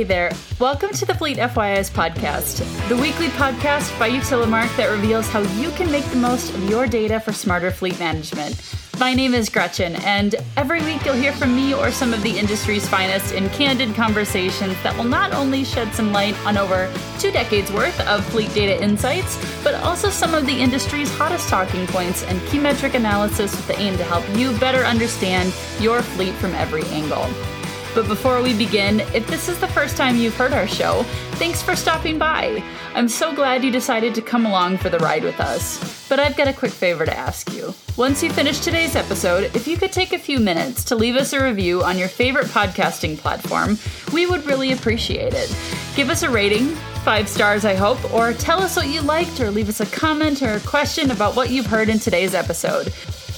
Hey there. Welcome to the Fleet FYI's podcast, the weekly podcast by Utilimarc that reveals how you can make the most of your data for smarter fleet management. My name is Gretchen, and every week you'll hear from me or some of the industry's finest in candid conversations that will not only shed some light on over two decades worth of fleet data insights, but also some of the industry's hottest talking points and key metric analysis with the aim to help you better understand your fleet from every angle. But before we begin, if this is the first time you've heard our show, thanks for stopping by. I'm so glad you decided to come along for the ride with us. But I've got a quick favor to ask you. Once you finish today's episode, if you could take a few minutes to leave us a review on your favorite podcasting platform, we would really appreciate it. Give us a rating, five stars, I hope, or tell us what you liked, or leave us a comment or a question about what you've heard in today's episode.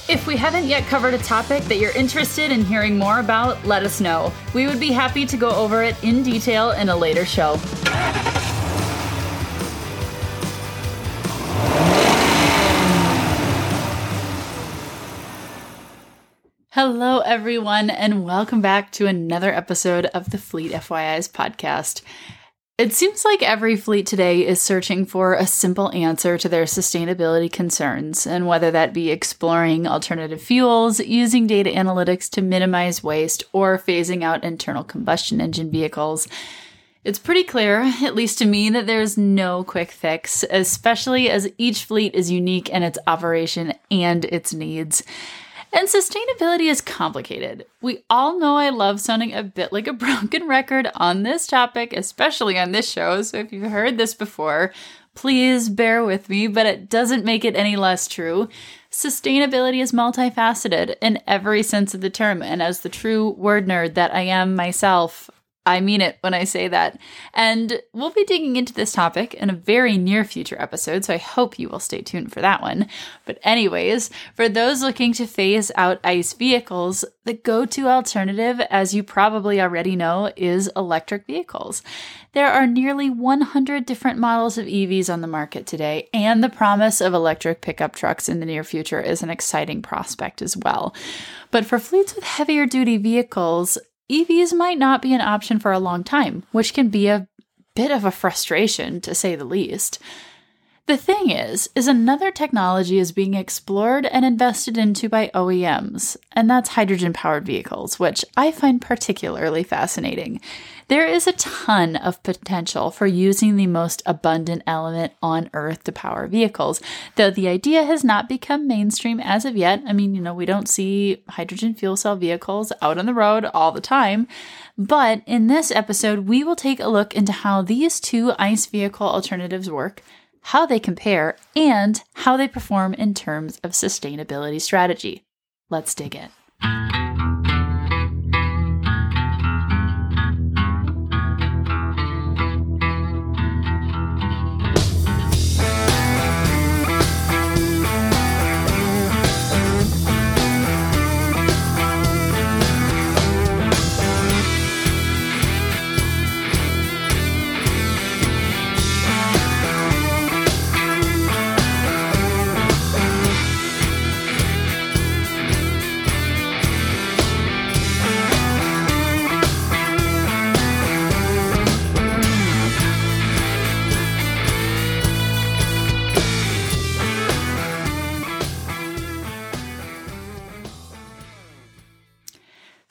If we haven't yet covered a topic that you're interested in hearing more about, let us know. We would be happy to go over it in detail in a later show. Hello, everyone, and welcome back to another episode of the Fleet FYI's podcast. It seems like every fleet today is searching for a simple answer to their sustainability concerns, and whether that be exploring alternative fuels, using data analytics to minimize waste, or phasing out internal combustion engine vehicles. It's pretty clear, at least to me, that there's no quick fix, especially as each fleet is unique in its operation and its needs. And sustainability is complicated. We all know I love sounding a bit like a broken record on this topic, especially on this show. So if you've heard this before, please bear with me, but it doesn't make it any less true. Sustainability is multifaceted in every sense of the term. And as the true word nerd that I am myself, I mean it when I say that. And we'll be digging into this topic in a very near future episode, so I hope you will stay tuned for that one. But, anyways, for those looking to phase out ICE vehicles, the go to alternative, as you probably already know, is electric vehicles. There are nearly 100 different models of EVs on the market today, and the promise of electric pickup trucks in the near future is an exciting prospect as well. But for fleets with heavier duty vehicles, EVs might not be an option for a long time, which can be a bit of a frustration to say the least. The thing is, is another technology is being explored and invested into by OEMs, and that's hydrogen powered vehicles, which I find particularly fascinating. There is a ton of potential for using the most abundant element on Earth to power vehicles, though the idea has not become mainstream as of yet. I mean, you know, we don't see hydrogen fuel cell vehicles out on the road all the time. But in this episode, we will take a look into how these two ICE vehicle alternatives work how they compare, and how they perform in terms of sustainability strategy. Let's dig in.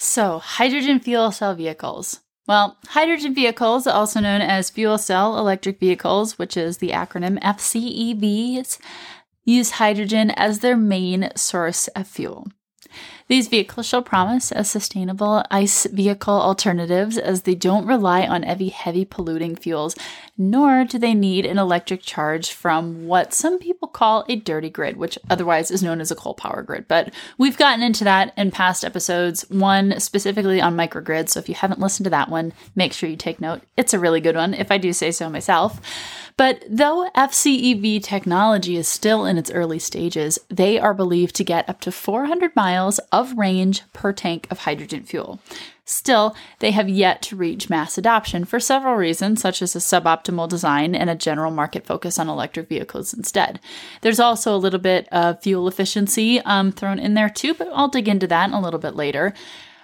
So, hydrogen fuel cell vehicles. Well, hydrogen vehicles, also known as fuel cell electric vehicles, which is the acronym FCEVs, use hydrogen as their main source of fuel. These vehicles show promise as sustainable ICE vehicle alternatives as they don't rely on heavy, heavy polluting fuels, nor do they need an electric charge from what some people call a dirty grid, which otherwise is known as a coal power grid. But we've gotten into that in past episodes, one specifically on microgrids. So if you haven't listened to that one, make sure you take note. It's a really good one, if I do say so myself. But though FCEV technology is still in its early stages, they are believed to get up to 400 miles of range per tank of hydrogen fuel. Still, they have yet to reach mass adoption for several reasons, such as a suboptimal design and a general market focus on electric vehicles instead. There's also a little bit of fuel efficiency um, thrown in there too, but I'll dig into that a little bit later.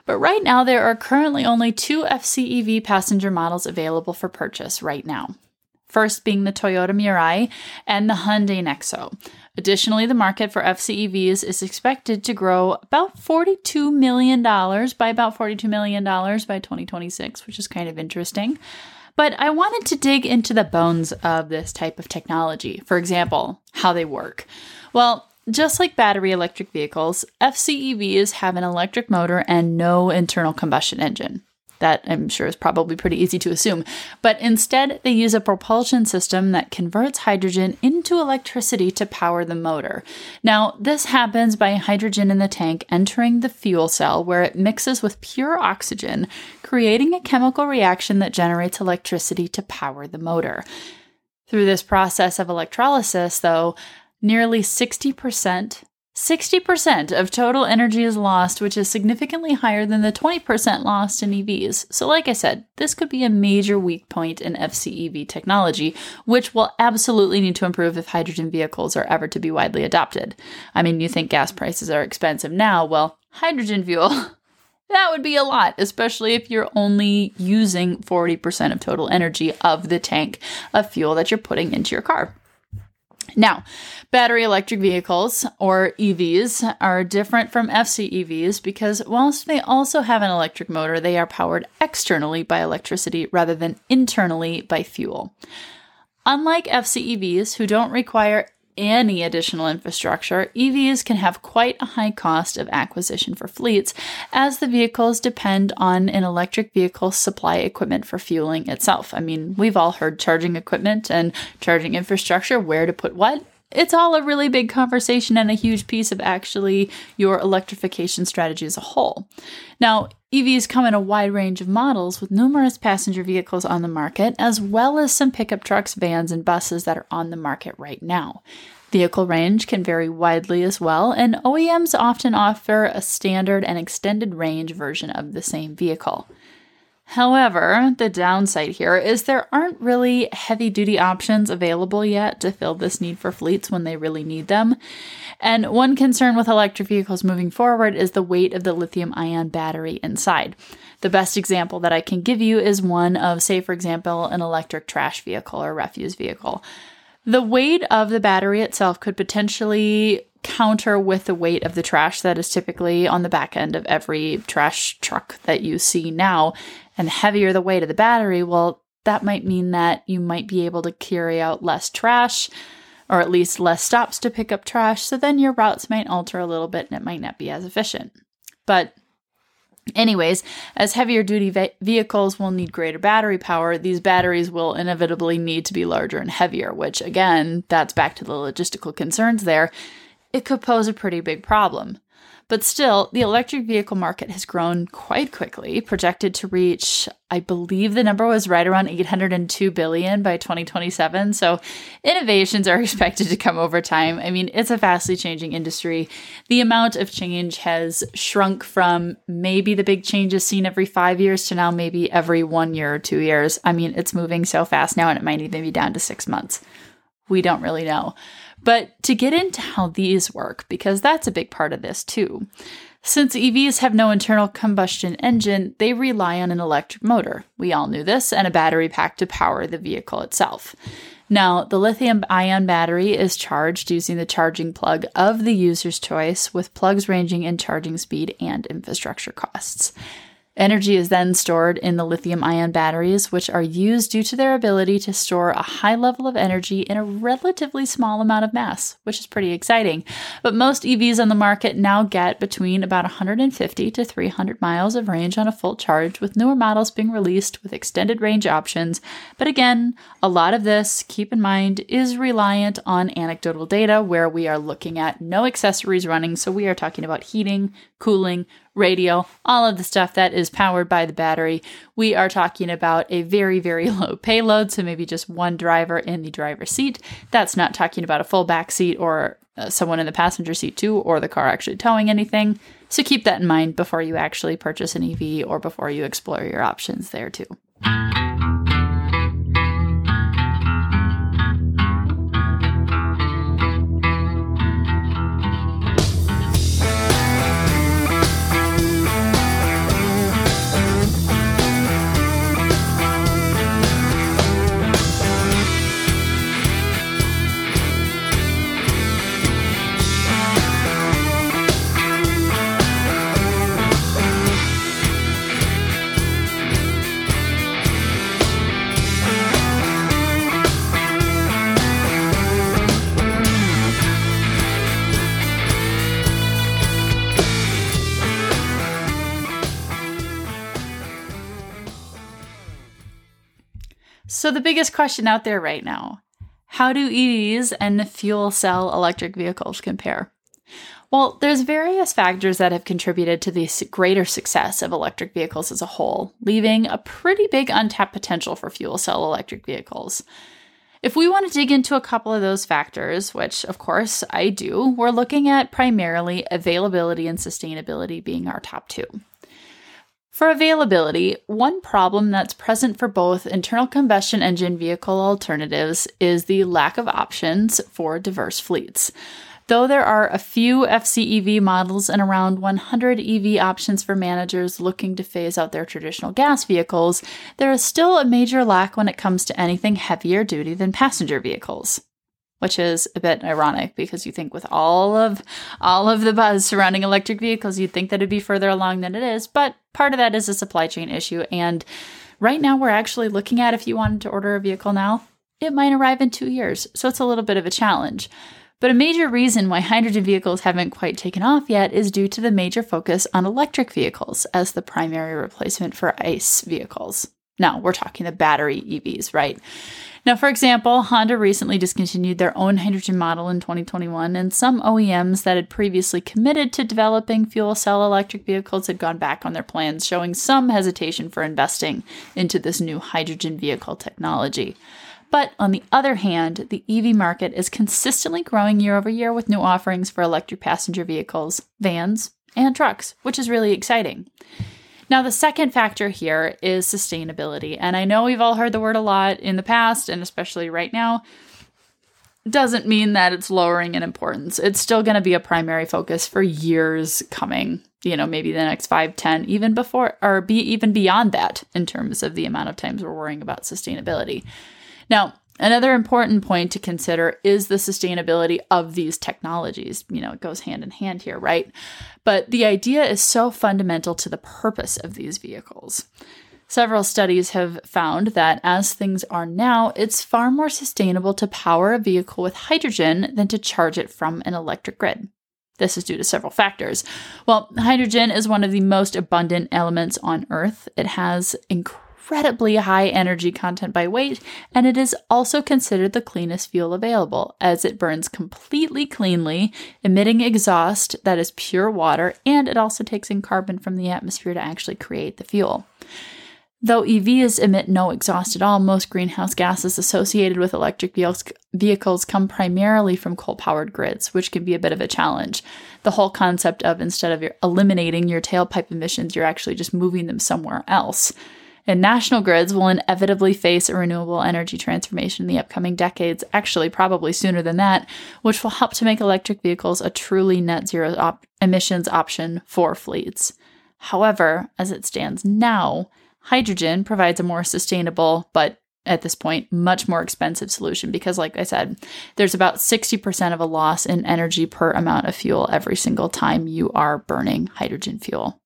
But right now, there are currently only two FCEV passenger models available for purchase right now. First being the Toyota Mirai and the Hyundai Nexo. Additionally, the market for FCEVs is expected to grow about $42 million by about $42 million by 2026, which is kind of interesting. But I wanted to dig into the bones of this type of technology. For example, how they work. Well, just like battery electric vehicles, FCEVs have an electric motor and no internal combustion engine. That I'm sure is probably pretty easy to assume. But instead, they use a propulsion system that converts hydrogen into electricity to power the motor. Now, this happens by hydrogen in the tank entering the fuel cell where it mixes with pure oxygen, creating a chemical reaction that generates electricity to power the motor. Through this process of electrolysis, though, nearly 60% 60% of total energy is lost, which is significantly higher than the 20% lost in EVs. So, like I said, this could be a major weak point in FCEV technology, which will absolutely need to improve if hydrogen vehicles are ever to be widely adopted. I mean, you think gas prices are expensive now? Well, hydrogen fuel. That would be a lot, especially if you're only using 40% of total energy of the tank of fuel that you're putting into your car. Now, battery electric vehicles, or EVs, are different from FCEVs because whilst they also have an electric motor, they are powered externally by electricity rather than internally by fuel. Unlike FCEVs, who don't require any additional infrastructure, EVs can have quite a high cost of acquisition for fleets, as the vehicles depend on an electric vehicle supply equipment for fueling itself. I mean, we've all heard charging equipment and charging infrastructure, where to put what. It's all a really big conversation and a huge piece of actually your electrification strategy as a whole. Now, EVs come in a wide range of models with numerous passenger vehicles on the market, as well as some pickup trucks, vans, and buses that are on the market right now. Vehicle range can vary widely as well, and OEMs often offer a standard and extended range version of the same vehicle. However, the downside here is there aren't really heavy duty options available yet to fill this need for fleets when they really need them. And one concern with electric vehicles moving forward is the weight of the lithium ion battery inside. The best example that I can give you is one of, say, for example, an electric trash vehicle or refuse vehicle. The weight of the battery itself could potentially counter with the weight of the trash that is typically on the back end of every trash truck that you see now and the heavier the weight of the battery, well, that might mean that you might be able to carry out less trash or at least less stops to pick up trash. So then your routes might alter a little bit and it might not be as efficient. But Anyways, as heavier duty ve- vehicles will need greater battery power, these batteries will inevitably need to be larger and heavier, which again, that's back to the logistical concerns there. It could pose a pretty big problem. But still, the electric vehicle market has grown quite quickly, projected to reach, I believe the number was right around 802 billion by 2027. So innovations are expected to come over time. I mean, it's a vastly changing industry. The amount of change has shrunk from maybe the big changes seen every five years to now maybe every one year or two years. I mean, it's moving so fast now, and it might even be down to six months. We don't really know. But to get into how these work, because that's a big part of this too. Since EVs have no internal combustion engine, they rely on an electric motor. We all knew this, and a battery pack to power the vehicle itself. Now, the lithium ion battery is charged using the charging plug of the user's choice, with plugs ranging in charging speed and infrastructure costs. Energy is then stored in the lithium ion batteries, which are used due to their ability to store a high level of energy in a relatively small amount of mass, which is pretty exciting. But most EVs on the market now get between about 150 to 300 miles of range on a full charge, with newer models being released with extended range options. But again, a lot of this, keep in mind, is reliant on anecdotal data where we are looking at no accessories running. So we are talking about heating, cooling, radio, all of the stuff that is powered by the battery. We are talking about a very, very low payload, so maybe just one driver in the driver's seat. That's not talking about a full back seat or uh, someone in the passenger seat too, or the car actually towing anything. So keep that in mind before you actually purchase an EV or before you explore your options there too. So, the biggest question out there right now how do EVs and fuel cell electric vehicles compare? Well, there's various factors that have contributed to the greater success of electric vehicles as a whole, leaving a pretty big untapped potential for fuel cell electric vehicles. If we want to dig into a couple of those factors, which of course I do, we're looking at primarily availability and sustainability being our top two. For availability, one problem that's present for both internal combustion engine vehicle alternatives is the lack of options for diverse fleets. Though there are a few FCEV models and around 100 EV options for managers looking to phase out their traditional gas vehicles, there is still a major lack when it comes to anything heavier duty than passenger vehicles. Which is a bit ironic because you think with all of all of the buzz surrounding electric vehicles, you'd think that it'd be further along than it is, but part of that is a supply chain issue. And right now we're actually looking at if you wanted to order a vehicle now, it might arrive in two years. So it's a little bit of a challenge. But a major reason why hydrogen vehicles haven't quite taken off yet is due to the major focus on electric vehicles as the primary replacement for ICE vehicles. Now, we're talking the battery EVs, right? Now, for example, Honda recently discontinued their own hydrogen model in 2021, and some OEMs that had previously committed to developing fuel cell electric vehicles had gone back on their plans, showing some hesitation for investing into this new hydrogen vehicle technology. But on the other hand, the EV market is consistently growing year over year with new offerings for electric passenger vehicles, vans, and trucks, which is really exciting. Now, the second factor here is sustainability. And I know we've all heard the word a lot in the past, and especially right now. Doesn't mean that it's lowering in importance. It's still going to be a primary focus for years coming, you know, maybe the next five, ten, even before, or be even beyond that in terms of the amount of times we're worrying about sustainability. Now, another important point to consider is the sustainability of these technologies. You know, it goes hand in hand here, right? But the idea is so fundamental to the purpose of these vehicles. Several studies have found that as things are now, it's far more sustainable to power a vehicle with hydrogen than to charge it from an electric grid. This is due to several factors. Well, hydrogen is one of the most abundant elements on Earth. It has incredible incredibly high energy content by weight, and it is also considered the cleanest fuel available, as it burns completely cleanly, emitting exhaust that is pure water, and it also takes in carbon from the atmosphere to actually create the fuel. Though EVs emit no exhaust at all, most greenhouse gases associated with electric vehicles come primarily from coal powered grids, which can be a bit of a challenge. The whole concept of instead of eliminating your tailpipe emissions, you're actually just moving them somewhere else and national grids will inevitably face a renewable energy transformation in the upcoming decades, actually, probably sooner than that, which will help to make electric vehicles a truly net zero op- emissions option for fleets. However, as it stands now, hydrogen provides a more sustainable, but at this point, much more expensive solution because, like I said, there's about 60% of a loss in energy per amount of fuel every single time you are burning hydrogen fuel.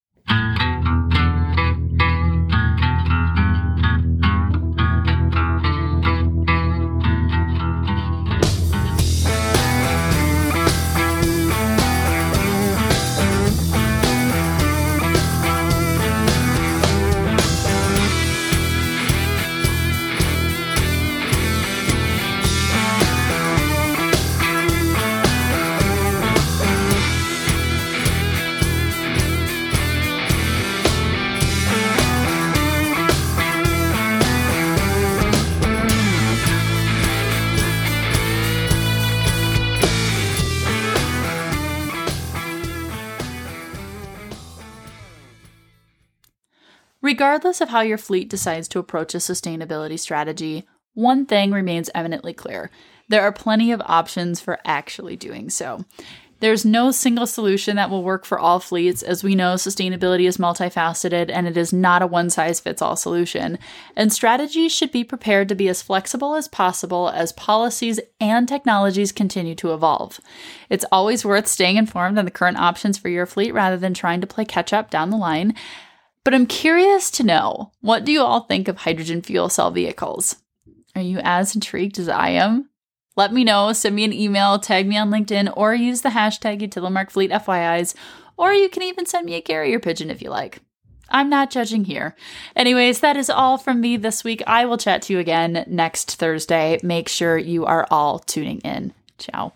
Regardless of how your fleet decides to approach a sustainability strategy, one thing remains eminently clear there are plenty of options for actually doing so. There's no single solution that will work for all fleets. As we know, sustainability is multifaceted and it is not a one size fits all solution. And strategies should be prepared to be as flexible as possible as policies and technologies continue to evolve. It's always worth staying informed on the current options for your fleet rather than trying to play catch up down the line. But I'm curious to know what do you all think of hydrogen fuel cell vehicles? Are you as intrigued as I am? Let me know, send me an email, tag me on LinkedIn, or use the hashtag UtilimarcFleetFYIs, or you can even send me a carrier pigeon if you like. I'm not judging here. Anyways, that is all from me this week. I will chat to you again next Thursday. Make sure you are all tuning in. Ciao.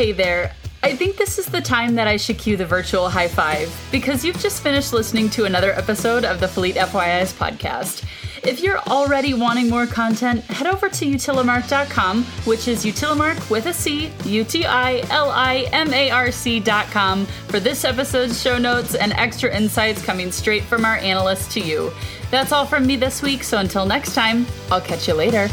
Hey there. I think this is the time that I should cue the virtual high five because you've just finished listening to another episode of the Fleet FYIs podcast. If you're already wanting more content, head over to utilimarc.com, which is utilimarc with a C, U T I L I M A R C.com, for this episode's show notes and extra insights coming straight from our analysts to you. That's all from me this week, so until next time, I'll catch you later.